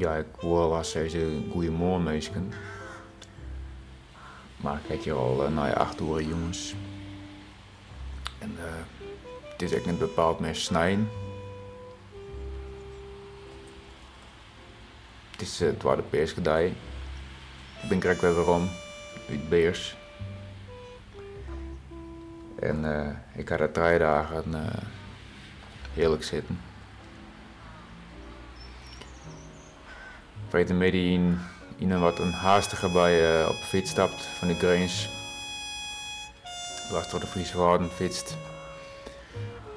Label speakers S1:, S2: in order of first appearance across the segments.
S1: ja, ik wil als deze goede morgen Maar ik kijk hier al uh, naar acht uur jongens. En uh, het is echt niet bepaald meer snijden. Het is uh, het tweede peersgedij. Ik ben krijg weer waarom. Uit Beers. En ik had er drie dagen heerlijk zitten. Weet een beetje in, in een wat een haastige bij uh, op de fiets stapt van de Greens. Was door de Friese Waarden fietst.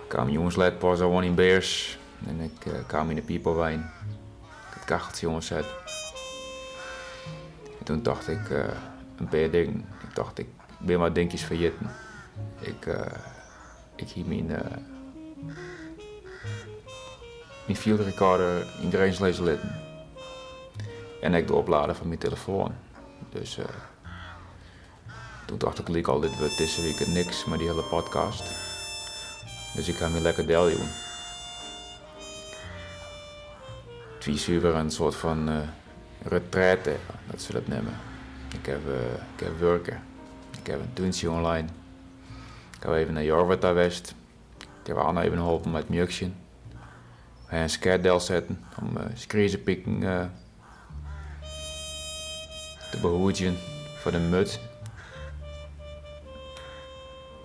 S1: kwam jongensled pas al in Beers. En ik uh, kwam in de Piepelwijn. Het kacheltje jongens uit. En toen dacht ik uh, een paar dingen. Ik dacht ik ben wat dingetjes vergeten. Ik, ik hier mijn, mijn field recorder in Greens lezen letten. En ik de opladen van mijn telefoon. Dus uh, toen dacht ik, al dit wordt deze week niks met die hele podcast. Dus ik ga me lekker deel doen. Twee uur een soort van uh, retraite, dat ze dat nemen. Ik heb, uh, ik heb werken. Ik heb een tuintje online. Ik heb even naar Jorwet geweest. Ik heb Anna even geholpen met mjukje. We gaan een schedel zetten om uh, te behoeden voor de mut.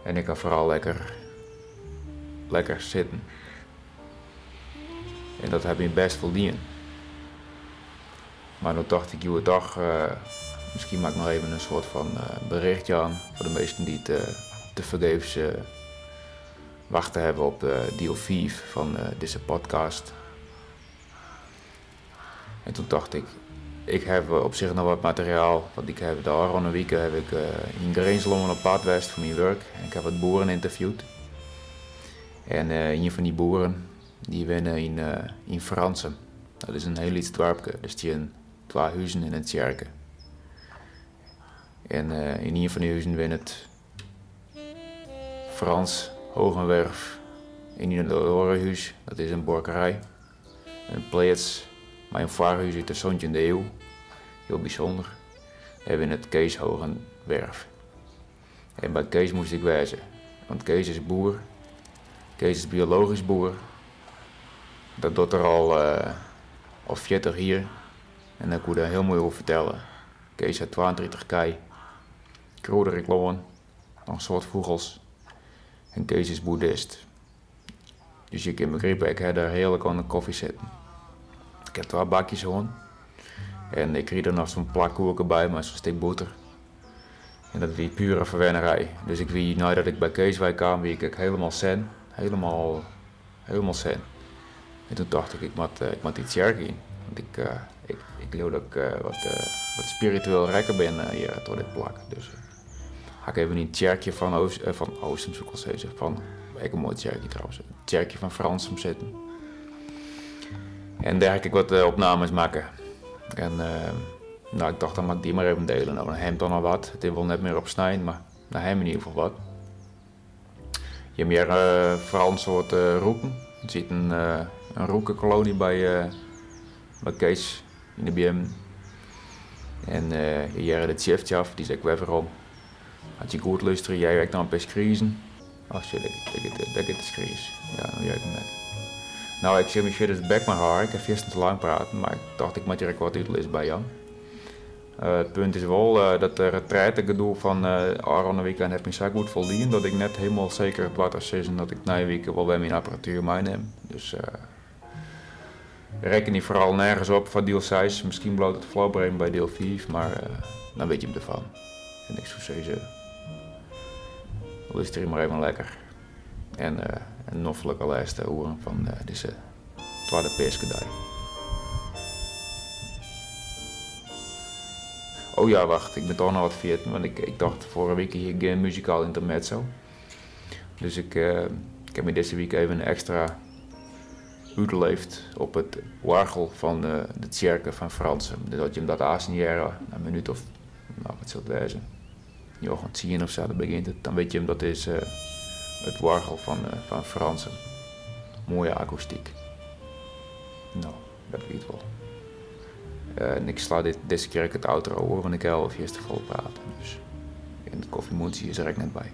S1: En ik ga vooral lekker, lekker zitten. En dat heb je best verdiend. Maar toen dacht ik, joh, dag, uh, misschien maak ik nog even een soort van uh, berichtje aan voor de meesten die het te vergeefs wachten hebben op deel 5 van deze podcast. En toen dacht ik, ik heb op zich nog wat materiaal, want ik heb daar een week heb ik in Greenslommen op pad west voor mijn werk. En ik heb wat boeren interviewd. En een van die boeren, die wonen in, in Fransen. Dat is een heel iets dorpje, dus die een twee huizen in het kerken. En uh, in een van die huizen wint het Frans Hogenwerf. In een Horenhuis, dat is een borkerij. Een plaats, een vaarhuis uit de zoontje in de eeuw. Heel bijzonder. We hebben het Kees Hogenwerf. En bij Kees moest ik wijzen. Want Kees is boer. Kees is biologisch boer. Dat doet er al, uh, al 40 hier. En ik kon daar heel mooi over vertellen. Kees had 32 kei. Kroederik loon. Nog soort vogels. En Kees is boeddhist. Dus je kan begrijpen, ik heb daar heerlijk aan de koffie zitten. Ik heb twee bakjes gewoon. En ik kreeg er nog zo'n plakkoeken bij, maar zo'n stuk boter. En dat was pure verwennerij. Dus ik wie nadat ik bij Keeswijk kwam, wie ik helemaal zen. Helemaal, helemaal zen. En toen dacht ik, ik moet, ik moet iets jerken in. Want ik, uh, ik, ik dat ik uh, wat, uh, wat spiritueel rekker ben hier door dit plak. Dus ga ik even in het tjerkje van, Oost, van Oostens, zoek al zeggen. Van, ik een mooi tjerkje trouwens. Het tjerkje van Fransum zitten. En daar ga ik wat opnames maken. En nou, ik dacht, dan mag die maar even delen. Nou, hem dan nog wat. Het wel net meer op snijden, maar dan hem in ieder geval wat. Je hebt meer uh, Frans soort uh, roeken. Je ziet een, uh, een roekenkolonie bij, bij Kees in de BM. En uh, hier het chef af, die zegt weer waarom. Als je goed luistert, jij werkt dan een paar schriezen. Oh shit, dat is schriezen. Ja, dan werk ik met. Nou, ik zie me shit het bek maar. Ik heb eerst te lang praten, maar ik dacht ik moet hier wat uitlezen bij jou. Uh, het punt is wel uh, dat de retraitegedoe van uh, Aaron weekend heb ik zo goed voldien dat ik net helemaal zeker heb laten zeggen dat ik na week wel bij mijn apparatuur meeneem. Dus reken niet vooral nergens op van deel 6. Misschien bloot het flauw bij deel 5, maar dan weet je hem ervan. En ik zou zeggen, luister je maar even lekker. En een noffelijke lijst horen van deze tweede peeskedij. Oh ja, wacht, ik ben toch nog wat vergeten, want ik, ik dacht vorige week hier geen muzikaal intermezzo. Dus ik, uh, ik heb me deze week even een extra uitgeleefd op het wargel van de, de tjerken van Fransen. Dus dat je hem dat aansnijden, een minuut of, nou wat zal het wezen, ja, gewoon tien of zo, dan begint het. Dan weet je hem dat is uh, het wargel van, uh, van Fransen. Mooie akoestiek. Nou, dat weet wel. Eh, en ik sla dit, deze keer het outro over, want ik heb al eerst te vol praten. Dus en de koffiemotie is er net bij.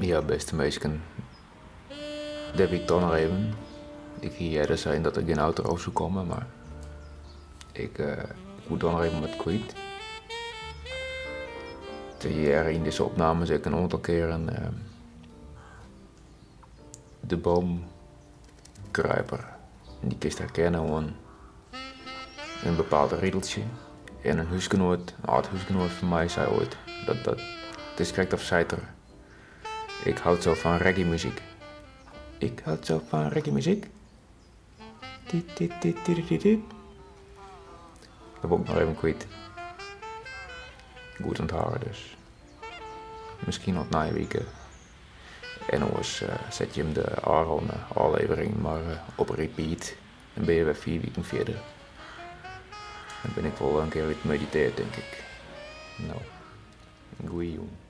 S1: Ja, beste mensen. Dat ik toch nog even. Ik hier eerder zijn dat er geen auto over zou komen, maar ik, uh, ik moet dan nog even met kwijt. Hier in deze opname zeg ik een aantal keren uh, de boomkruiper. Die kist herkennen gewoon een bepaald riedeltje. En een huisgenoot, een oud huisgenoot van mij zei ooit dat dat het is correct of er. Ik houd zo van reggae muziek. Ik houd zo van reggae muziek. Dit, dit, dit, dit, dit, dit. Dat ik nog even kwijt. Goed onthouden dus. Misschien nog na weken. En anders uh, zet je hem de Aaron uh, aflevering maar uh, op repeat. Dan ben je weer vier weken verder. Dan ben ik wel een keer weer mediteren denk ik. Nou, goeie jongen.